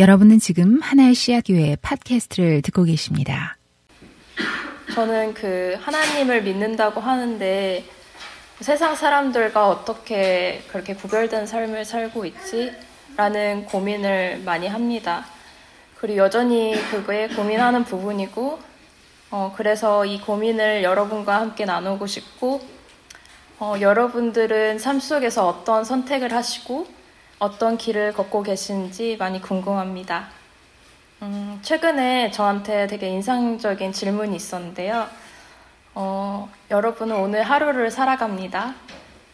여러분은 지금 하나의 씨앗교회 팟캐스트를 듣고 계십니다. 저는 그 하나님을 믿는다고 하는데 세상 사람들과 어떻게 그렇게 구별된 삶을 살고 있지? 라는 고민을 많이 합니다. 그리고 여전히 그거에 고민하는 부분이고, 어, 그래서 이 고민을 여러분과 함께 나누고 싶고, 어, 여러분들은 삶 속에서 어떤 선택을 하시고, 어떤 길을 걷고 계신지 많이 궁금합니다. 음, 최근에 저한테 되게 인상적인 질문이 있었는데요. 어, 여러분은 오늘 하루를 살아갑니다.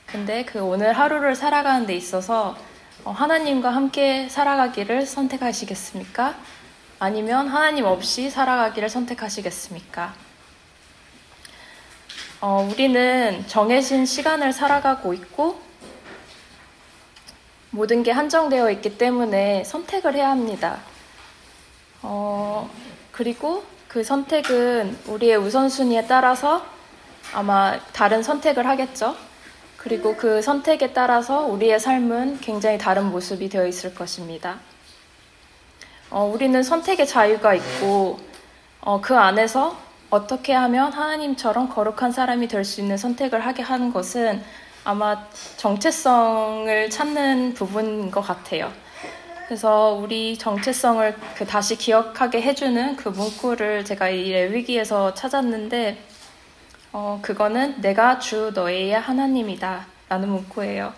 근데 그 오늘 하루를 살아가는 데 있어서 어, 하나님과 함께 살아가기를 선택하시겠습니까? 아니면 하나님 없이 살아가기를 선택하시겠습니까? 어, 우리는 정해진 시간을 살아가고 있고 모든 게 한정되어 있기 때문에 선택을 해야 합니다. 어, 그리고 그 선택은 우리의 우선순위에 따라서 아마 다른 선택을 하겠죠. 그리고 그 선택에 따라서 우리의 삶은 굉장히 다른 모습이 되어 있을 것입니다. 어, 우리는 선택의 자유가 있고 어, 그 안에서 어떻게 하면 하나님처럼 거룩한 사람이 될 수 있는 선택을 하게 하는 것은 아마 정체성을 찾는 부분인 것 같아요. 그래서 우리 정체성을 그 다시 기억하게 해주는 그 문구를 제가 이 레위기에서 찾았는데 어, 그거는 내가 주 너의 하나님이다. 라는 문구예요.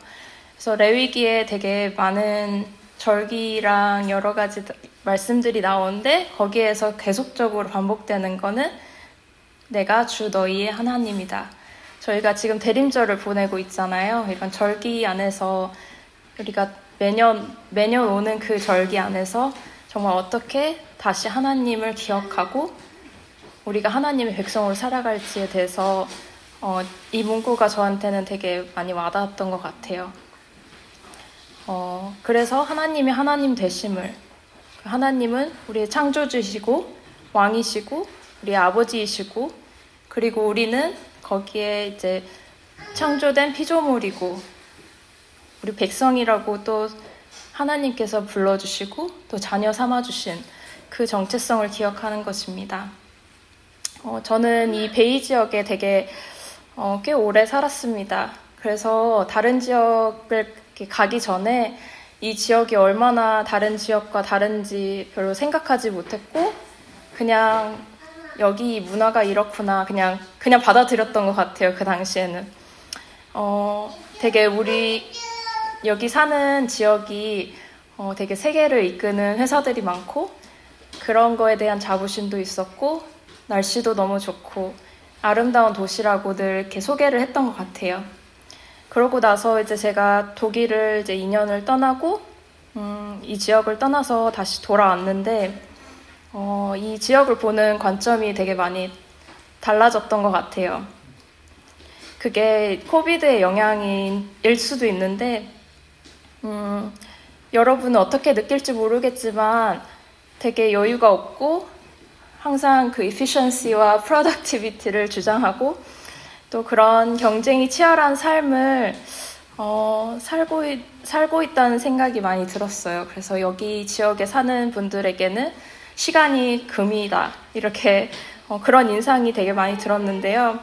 그래서 레위기에 되게 많은 절기랑 여러 가지 말씀들이 나오는데 거기에서 계속적으로 반복되는 거는 내가 주 너희의 하나님이다. 저희가 지금 대림절을 보내고 있잖아요. 이건 절기 안에서 우리가 매년, 매년 오는 그 절기 안에서 정말 어떻게 다시 하나님을 기억하고 우리가 하나님의 백성으로 살아갈지에 대해서 어, 이 문구가 저한테는 되게 많이 와닿았던 것 같아요. 어, 그래서 하나님이 하나님 되심을 그 하나님은 우리의 창조주시고 왕이시고 우리 아버지이시고 그리고 우리는 거기에 이제 창조된 피조물이고 우리 백성이라고 또 하나님께서 불러주시고 또 자녀 삼아주신 그 정체성을 기억하는 것입니다. 어, 저는 이 베이 지역에 되게 어, 꽤 오래 살았습니다. 그래서 다른 지역을 가기 전에 이 지역이 얼마나 다른 지역과 다른지 별로 생각하지 못했고 그냥 여기 문화가 이렇구나 그냥 그냥 받아들였던 것 같아요 그 당시에는 어 되게 우리 여기 사는 지역이 어, 되게 세계를 이끄는 회사들이 많고 그런 거에 대한 자부심도 있었고 날씨도 너무 좋고 아름다운 도시라고 늘 이렇게 소개를 했던 것 같아요. 그러고 나서 이제 제가 독일을 이제 2년을 떠나고 음, 이 지역을 떠나서 다시 돌아왔는데 어, 이 지역을 보는 관점이 되게 많이 달라졌던 것 같아요. 그게 코비드의 영향일 수도 있는데 음, 여러분은 어떻게 느낄지 모르겠지만 되게 여유가 없고 항상 그 efficiency와 productivity를 주장하고 또 그런 경쟁이 치열한 삶을 어, 살고, 있, 살고 있다는 생각이 많이 들었어요. 그래서 여기 지역에 사는 분들에게는 시간이 금이다. 이렇게 어, 그런 인상이 되게 많이 들었는데요.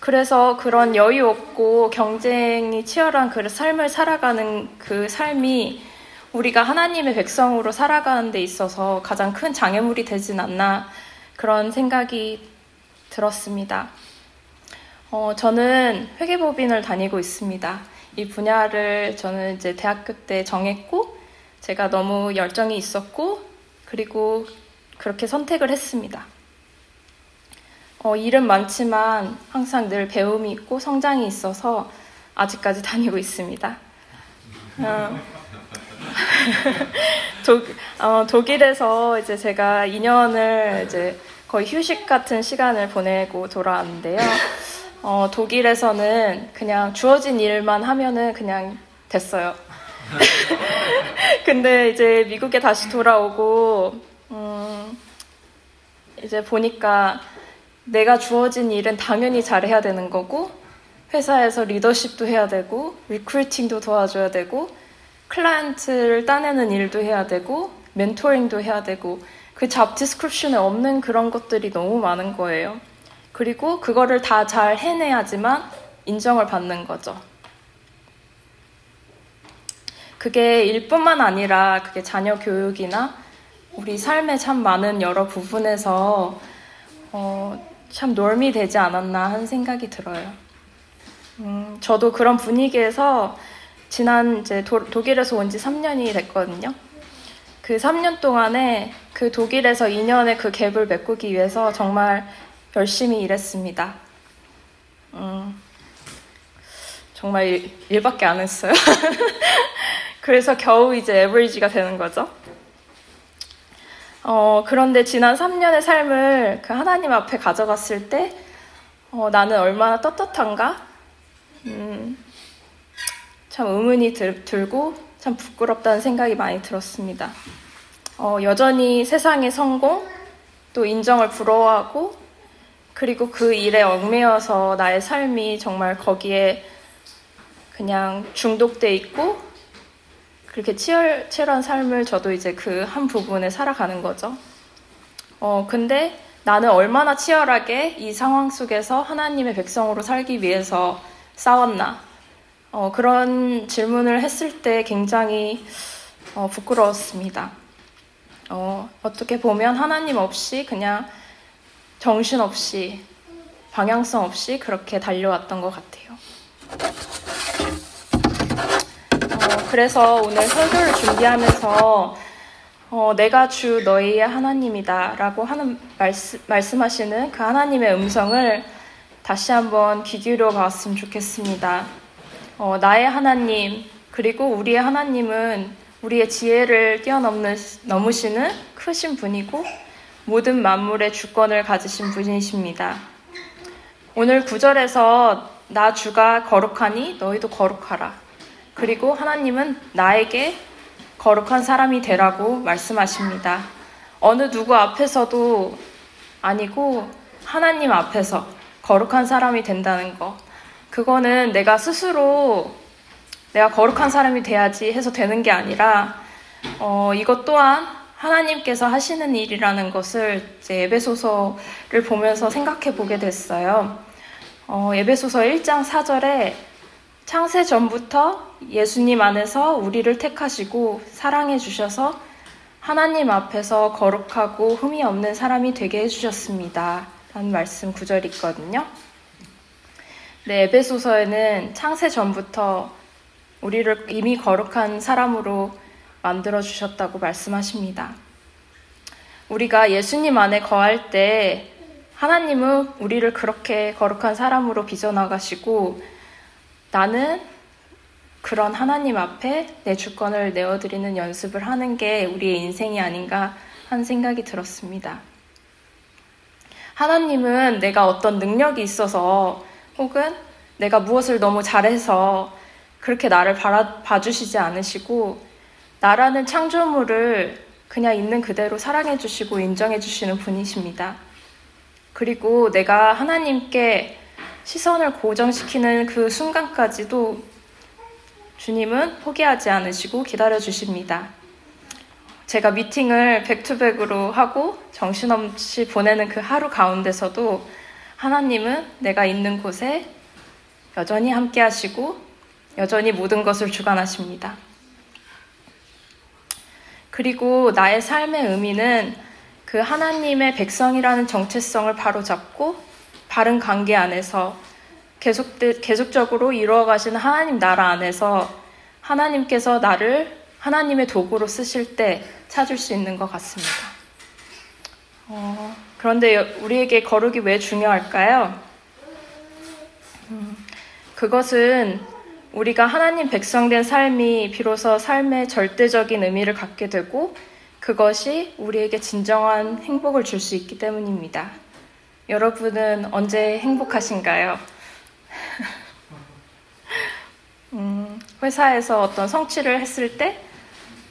그래서 그런 여유 없고 경쟁이 치열한 그 삶을 살아가는 그 삶이 우리가 하나님의 백성으로 살아가는 데 있어서 가장 큰 장애물이 되진 않나 그런 생각이 들었습니다. 어, 저는 회계법인을 다니고 있습니다. 이 분야를 저는 이제 대학교 때 정했고 제가 너무 열정이 있었고 그리고 그렇게 선택을 했습니다. 어, 일은 많지만 항상 늘 배움이 있고 성장이 있어서 아직까지 다니고 있습니다. 어, 독, 어, 독일에서 이제 제가 2년을 이제 거의 휴식 같은 시간을 보내고 돌아왔는데요. 어, 독일에서는 그냥 주어진 일만 하면은 그냥 됐어요. 근데 이제 미국에 다시 돌아오고, 음, 이제 보니까 내가 주어진 일은 당연히 잘해야 되는 거고, 회사에서 리더십도 해야 되고, recruiting도 도와줘야 되고, 클라이언트를 따내는 일도 해야 되고, 멘토링도 해야 되고 그 job description에 없는 그런 것들이 너무 많은 거예요. 그리고 그거를 다 잘 해내야지만 인정을 받는 거죠. 그게 일뿐만 아니라 그게 자녀 교육이나 우리 삶에 참 많은 여러 부분에서 어, 참 norm이 되지 않았나 하는 생각이 들어요. 음, 저도 그런 분위기에서 지난 이제 도, 독일에서 온 지 3년이 됐거든요. 그 3년 동안에 그 독일에서 2년의 그 갭을 메꾸기 위해서 정말 열심히 일했습니다. 음, 정말 일, 일밖에 안 했어요. 그래서 겨우 이제 에버리지가 되는 거죠. 어, 그런데 지난 3년의 삶을 그 하나님 앞에 가져갔을 때, 어, 나는 얼마나 떳떳한가? 음, 참 의문이 들, 들고 참 부끄럽다는 생각이 많이 들었습니다. 어, 여전히 세상의 성공, 또 인정을 부러워하고, 그리고 그 일에 얽매여서 나의 삶이 정말 거기에 그냥 중독돼 있고, 그렇게 치열, 치열한 삶을 저도 이제 그 한 부분에 살아가는 거죠. 어, 근데 나는 얼마나 치열하게 이 상황 속에서 하나님의 백성으로 살기 위해서 싸웠나. 어, 그런 질문을 했을 때 굉장히 어, 부끄러웠습니다. 어, 어떻게 보면 하나님 없이 그냥 정신없이 방향성 없이 그렇게 달려왔던 것 같아요. 그래서 오늘 설교를 준비하면서 어, 내가 주 너희의 하나님이다 라고 하는 말씀, 말씀하시는 그 하나님의 음성을 다시 한번 귀 기울여 봤으면 좋겠습니다. 어, 나의 하나님, 그리고 우리의 하나님은 우리의 지혜를 뛰어넘는, 넘으시는 크신 분이고 모든 만물의 주권을 가지신 분이십니다. 오늘 구절에서 나 주가 거룩하니 너희도 거룩하라. 그리고 하나님은 나에게 거룩한 사람이 되라고 말씀하십니다. 어느 누구 앞에서도 아니고 하나님 앞에서 거룩한 사람이 된다는 거. 그거는 내가 스스로 내가 거룩한 사람이 돼야지 해서 되는 게 아니라 어, 이것 또한 하나님께서 하시는 일이라는 것을 이제 예배소서를 보면서 생각해 보게 됐어요. 어, 예배소서 1장 4절에 창세 전부터 예수님 안에서 우리를 택하시고 사랑해 주셔서 하나님 앞에서 거룩하고 흠이 없는 사람이 되게 해주셨습니다. 라는 말씀 구절이 있거든요. 네, 에베소서에는 창세 전부터 우리를 이미 거룩한 사람으로 만들어 주셨다고 말씀하십니다. 우리가 예수님 안에 거할 때 하나님은 우리를 그렇게 거룩한 사람으로 빚어나가시고 나는 그런 하나님 앞에 내 주권을 내어드리는 연습을 하는 게 우리의 인생이 아닌가 하는 생각이 들었습니다. 하나님은 내가 어떤 능력이 있어서 혹은 내가 무엇을 너무 잘해서 그렇게 나를 바라, 봐주시지 않으시고 나라는 창조물을 그냥 있는 그대로 사랑해 주시고 인정해 주시는 분이십니다. 그리고 내가 하나님께 시선을 고정시키는 그 순간까지도 주님은 포기하지 않으시고 기다려 주십니다. 제가 미팅을 백투백으로 하고 정신없이 보내는 그 하루 가운데서도 하나님은 내가 있는 곳에 여전히 함께 하시고 여전히 모든 것을 주관하십니다. 그리고 나의 삶의 의미는 그 하나님의 백성이라는 정체성을 바로잡고 바른 관계 안에서 계속, 계속적으로 이루어 가시는 하나님 나라 안에서 하나님께서 나를 하나님의 도구로 쓰실 때 찾을 수 있는 것 같습니다. 어, 그런데 우리에게 거룩이 왜 중요할까요? 음, 그것은 우리가 하나님 백성된 삶이 비로소 삶의 절대적인 의미를 갖게 되고 그것이 우리에게 진정한 행복을 줄 수 있기 때문입니다. 여러분은 언제 행복하신가요? 음, 회사에서 어떤 성취를 했을 때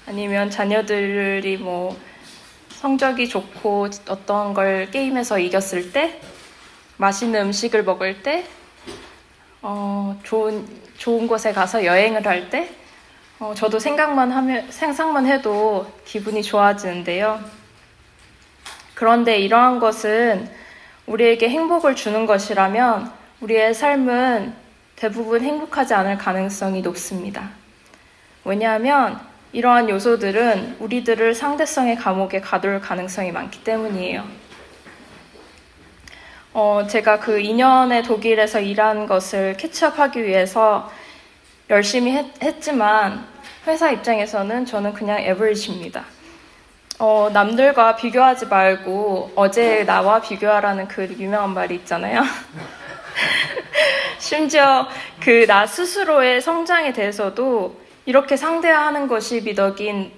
아니면 자녀들이 뭐 성적이 좋고 어떤 걸 게임에서 이겼을 때 맛있는 음식을 먹을 때 어, 좋은 좋은 곳에 가서 여행을 할때 어, 저도 생각만 하면, 생각만 해도 기분이 좋아지는데요. 그런데 이러한 것은 우리에게 행복을 주는 것이라면 우리의 삶은 대부분 행복하지 않을 가능성이 높습니다. 왜냐하면 이러한 요소들은 우리들을 상대성의 감옥에 가둘 가능성이 많기 때문이에요. 어, 제가 그 2년의 독일에서 일한 것을 캐치업하기 위해서 열심히 했, 지만 회사 입장에서는 저는 그냥 에버리지입니다. 어, 남들과 비교하지 말고 어제 나와 비교하라는 그 유명한 말이 있잖아요. 심지어 그 나 스스로의 성장에 대해서도 이렇게 상대하는 것이 미덕인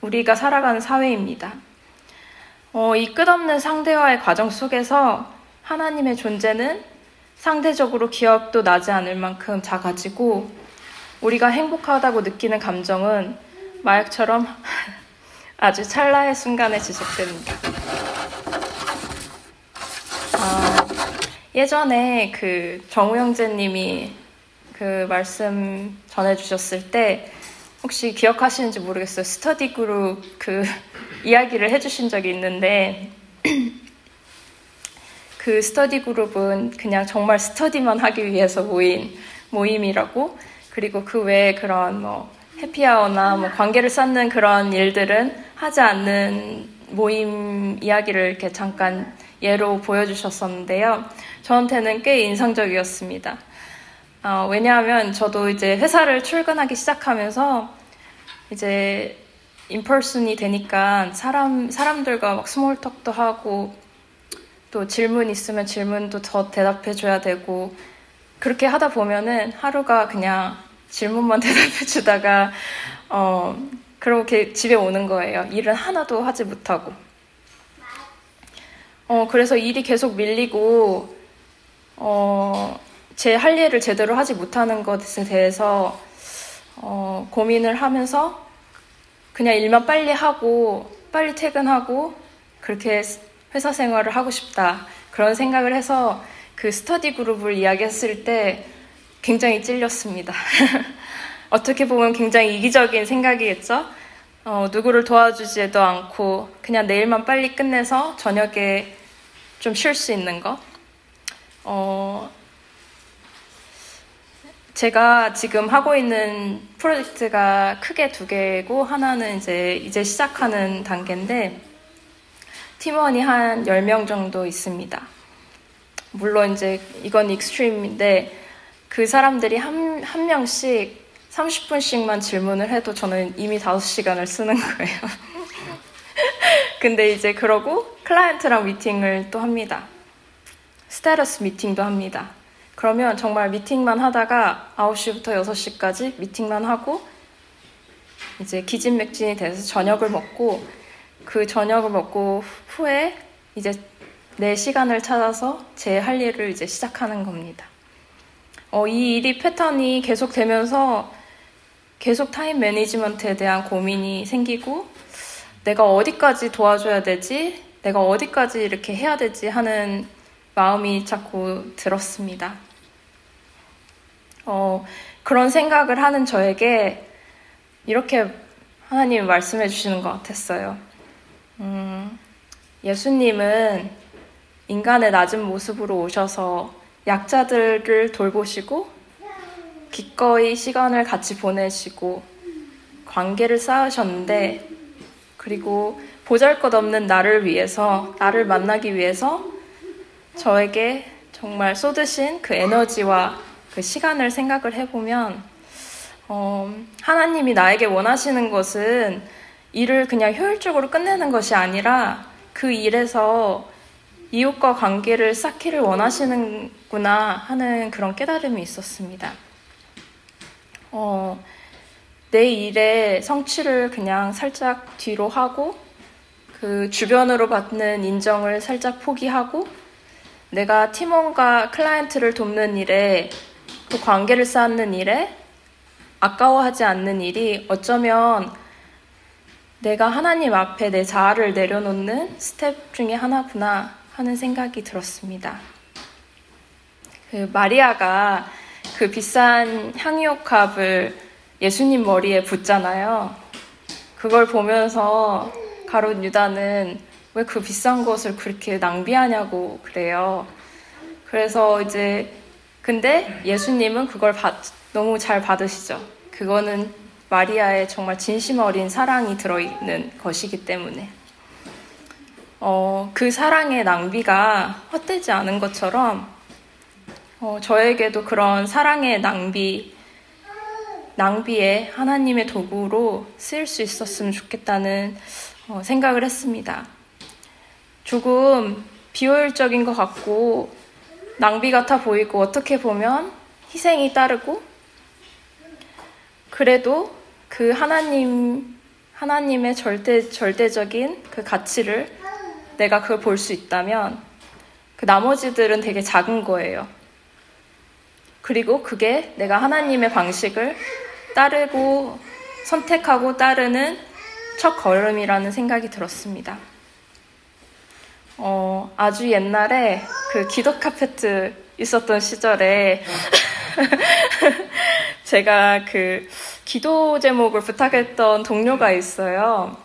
우리가 살아가는 사회입니다. 어, 이 끝없는 상대와의 과정 속에서 하나님의 존재는 상대적으로 기억도 나지 않을 만큼 작아지고 우리가 행복하다고 느끼는 감정은 마약처럼 아주 찰나의 순간에 지속됩니다. 아, 예전에 그 정우 형제님이 그 말씀 전해주셨을 때 혹시 기억하시는지 모르겠어요. 스터디 그룹 그 이야기를 해주신 적이 있는데 그 스터디 그룹은 그냥 정말 스터디만 하기 위해서 모인 모임이라고 그리고 그 외에 그런 뭐 해피아워나 뭐 관계를 쌓는 그런 일들은 하지 않는 모임 이야기를 이렇게 잠깐 예로 보여주셨었는데요. 저한테는 꽤 인상적이었습니다. 어, 왜냐하면 저도 이제 회사를 출근하기 시작하면서 이제 인펄슨이 되니까 사람 사람들과 막 스몰톡도 하고 또 질문 있으면 질문도 더 대답해 줘야 되고 그렇게 하다 보면은 하루가 그냥 질문만 대답해 주다가 어 그렇게 집에 오는 거예요. 일은 하나도 하지 못하고. 어 그래서 일이 계속 밀리고 어 제 할 일을 제대로 하지 못하는 것에 대해서 어 고민을 하면서 그냥 일만 빨리 하고 빨리 퇴근하고 그렇게 회사 생활을 하고 싶다. 그런 생각을 해서 그 스터디 그룹을 이야기했을 때 굉장히 찔렸습니다. 어떻게 보면 굉장히 이기적인 생각이겠죠? 어, 누구를 도와주지도 않고 그냥 내일만 빨리 끝내서 저녁에 좀 쉴 수 있는 거. 어, 제가 지금 하고 있는 프로젝트가 크게 두 개고 하나는 이제 이제 시작하는 단계인데 팀원이 한 10명 정도 있습니다. 물론 이제 이건 extreme인데 그 사람들이 한, 한 명씩 30분씩만 질문을 해도 저는 이미 5시간을 쓰는 거예요. 근데 이제 그러고 클라이언트랑 미팅을 또 합니다. 스테러스 미팅도 합니다. 그러면 정말 미팅만 하다가 9시부터 6시까지 미팅만 하고 이제 기진맥진이 돼서 저녁을 먹고 그 저녁을 먹고 후에 이제 내 시간을 찾아서 제 할 일을 이제 시작하는 겁니다. 어, 이 일이 패턴이 계속되면서 계속 타임 매니지먼트에 대한 고민이 생기고 내가 어디까지 도와줘야 되지? 내가 어디까지 이렇게 해야 되지? 하는 마음이 자꾸 들었습니다. 어, 그런 생각을 하는 저에게 이렇게 하나님이 말씀해 주시는 것 같았어요. 음, 예수님은 인간의 낮은 모습으로 오셔서 약자들을 돌보시고 기꺼이 시간을 같이 보내시고 관계를 쌓으셨는데 그리고 보잘 것 없는 나를 위해서 나를 만나기 위해서 저에게 정말 쏟으신 그 에너지와 그 시간을 생각을 해보면 어, 하나님이 나에게 원하시는 것은 일을 그냥 효율적으로 끝내는 것이 아니라 그 일에서 이웃과 관계를 쌓기를 원하시는구나 하는 그런 깨달음이 있었습니다. 어, 내 일의 성취를 그냥 살짝 뒤로 하고 그 주변으로 받는 인정을 살짝 포기하고 내가 팀원과 클라이언트를 돕는 일에 그 관계를 쌓는 일에 아까워하지 않는 일이 어쩌면 내가 하나님 앞에 내 자아를 내려놓는 스텝 중에 하나구나 하는 생각이 들었습니다. 그 마리아가 그 비싼 향유값을 예수님 머리에 붙잖아요. 그걸 보면서 가롯 유다는 왜 그 비싼 것을 그렇게 낭비하냐고 그래요. 그래서 이제 근데 예수님은 그걸 받, 너무 잘 받으시죠. 그거는 마리아의 정말 진심 어린 사랑이 들어있는 것이기 때문에. 어, 그 사랑의 낭비가 헛되지 않은 것처럼 어, 저에게도 그런 사랑의 낭비, 낭비에 하나님의 도구로 쓰일 수 있었으면 좋겠다는 어, 생각을 했습니다. 조금 비효율적인 것 같고 낭비 같아 보이고 어떻게 보면 희생이 따르고 그래도 그 하나님 하나님의 절대 절대적인 그 가치를 내가 그걸 볼 수 있다면 그 나머지들은 되게 작은 거예요. 그리고 그게 내가 하나님의 방식을 따르고 선택하고 따르는 첫 걸음이라는 생각이 들었습니다. 어, 아주 옛날에 그 기도 카페트 있었던 시절에 제가 그 기도 제목을 부탁했던 동료가 있어요.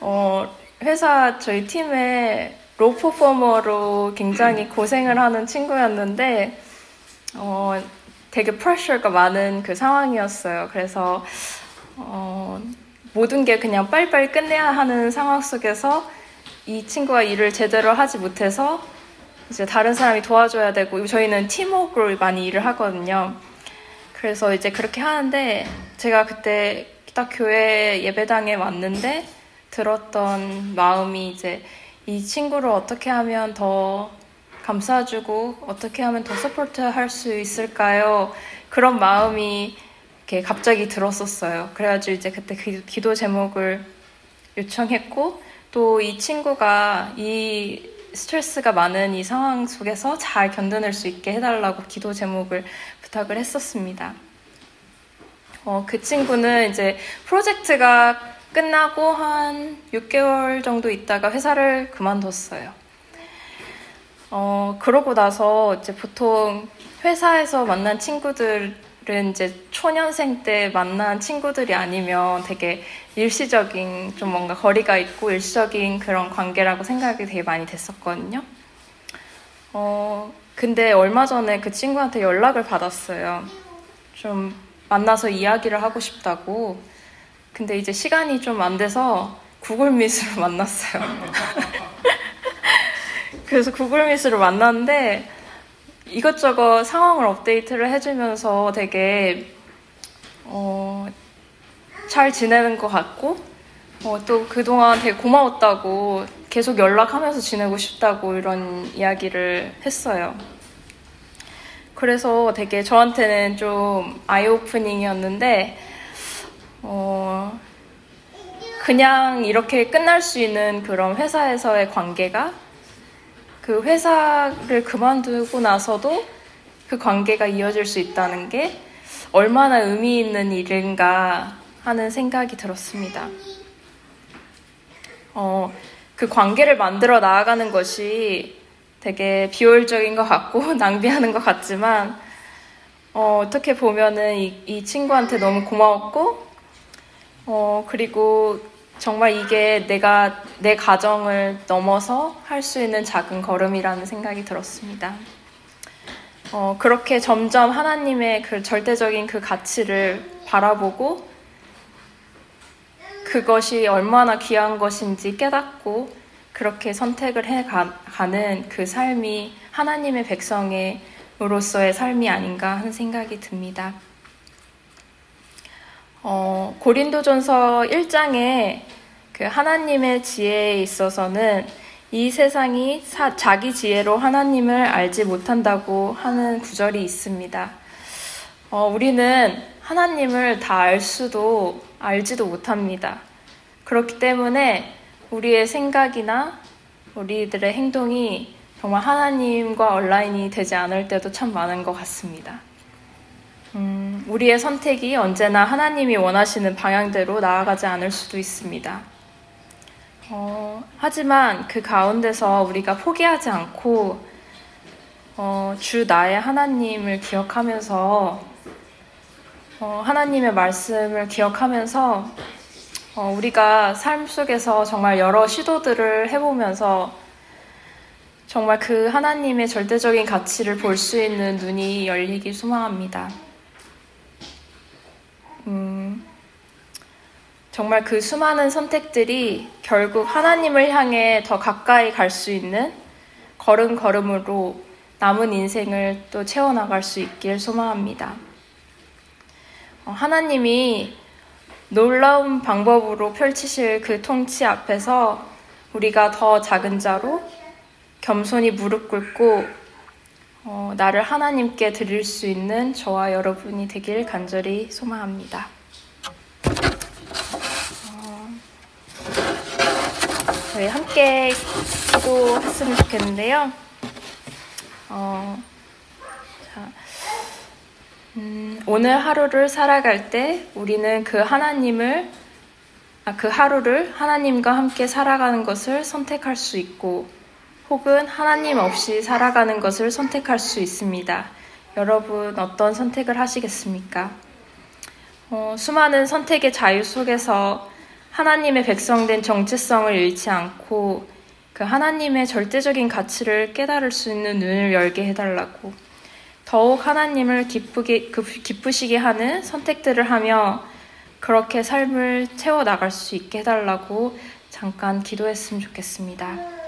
어, 회사 저희 팀에 로퍼포머로 굉장히 고생을 하는 친구였는데 어, 되게 프레셔가 많은 그 상황이었어요. 그래서 어, 모든 게 그냥 빨리빨리 끝내야 하는 상황 속에서 이 친구가 일을 제대로 하지 못해서 이제 다른 사람이 도와줘야 되고 저희는 팀워크로 많이 일을 하거든요. 그래서 이제 그렇게 하는데 제가 그때 딱 교회 예배당에 왔는데 들었던 마음이 이제 이 친구를 어떻게 하면 더 감싸주고 어떻게 하면 더 support 할 수 있을까요? 그런 마음이 이렇게 갑자기 들었었어요. 그래가지고 이제 그때 그 기도 제목을 요청했고 또 이 친구가 이 스트레스가 많은 이 상황 속에서 잘 견뎌낼 수 있게 해달라고 기도 제목을 부탁을 했었습니다. 어, 그 친구는 이제 프로젝트가 끝나고 한 6개월 정도 있다가 회사를 그만뒀어요. 어, 그러고 나서 이제 보통 회사에서 만난 친구들은 이제 초년생 때 만난 친구들이 아니면 되게 일시적인 좀 뭔가 거리가 있고 일시적인 그런 관계라고 생각이 되게 많이 됐었거든요. 어, 근데 얼마 전에 그 친구한테 연락을 받았어요. 좀 만나서 이야기를 하고 싶다고. 근데 이제 시간이 좀 안 돼서 구글 미스로 만났어요. 그래서 구글 미스로 만났는데 이것저것 상황을 업데이트를 해주면서 되게 어, 잘 지내는 것 같고 어, 또 그동안 되게 고마웠다고 계속 연락하면서 지내고 싶다고 이런 이야기를 했어요. 그래서 되게 저한테는 좀 아이 오프닝이었는데 어, 그냥 이렇게 끝날 수 있는 그런 회사에서의 관계가 그 회사를 그만두고 나서도 그 관계가 이어질 수 있다는 게 얼마나 의미 있는 일인가 하는 생각이 들었습니다. 어, 그 관계를 만들어 나아가는 것이 되게 비효율적인 것 같고 낭비하는 것 같지만 어, 떻게 보면은 이, 이, 친구한테 너무 고마웠고 어, 그리고 정말 이게 내가 내 가정을 넘어서 할 수 있는 작은 걸음이라는 생각이 들었습니다. 어, 그렇게 점점 하나님의 그 절대적인 그 가치를 바라보고 그것이 얼마나 귀한 것인지 깨닫고 그렇게 선택을 해 가는 그 삶이 하나님의 백성으로서의 삶이 아닌가 하는 생각이 듭니다. 어, 고린도전서 1장에 그 하나님의 지혜에 있어서는 이 세상이 사, 자기 지혜로 하나님을 알지 못한다고 하는 구절이 있습니다. 어, 우리는 하나님을 다 알 수도 알지도 못합니다. 그렇기 때문에 우리의 생각이나 우리들의 행동이 정말 하나님과 온라인이 되지 않을 때도 참 많은 것 같습니다. 음, 우리의 선택이 언제나 하나님이 원하시는 방향대로 나아가지 않을 수도 있습니다. 어, 하지만 그 가운데서 우리가 포기하지 않고 어, 주 나의 하나님을 기억하면서 어, 하나님의 말씀을 기억하면서 어, 우리가 삶 속에서 정말 여러 시도들을 해보면서 정말 그 하나님의 절대적인 가치를 볼 수 있는 눈이 열리기 소망합니다. 음, 정말 그 수많은 선택들이 결국 하나님을 향해 더 가까이 갈 수 있는 걸음걸음으로 남은 인생을 또 채워나갈 수 있길 소망합니다. 어, 하나님이 놀라운 방법으로 펼치실 그 통치 앞에서 우리가 더 작은 자로 겸손히 무릎 꿇고 어, 나를 하나님께 드릴 수 있는 저와 여러분이 되길 간절히 소망합니다. 어, 저희 함께 기도했으면 좋겠는데요. 어, 자, 음, 오늘 하루를 살아갈 때 우리는 그 하나님을 아, 그 하루를 하나님과 함께 살아가는 것을 선택할 수 있고 혹은 하나님 없이 살아가는 것을 선택할 수 있습니다. 여러분 어떤 선택을 하시겠습니까? 어, 수많은 선택의 자유 속에서 하나님의 백성된 정체성을 잃지 않고 그 하나님의 절대적인 가치를 깨달을 수 있는 눈을 열게 해달라고 더욱 하나님을 기쁘게, 그 기쁘시게 하는 선택들을 하며 그렇게 삶을 채워 나갈 수 있게 해달라고 잠깐 기도했으면 좋겠습니다.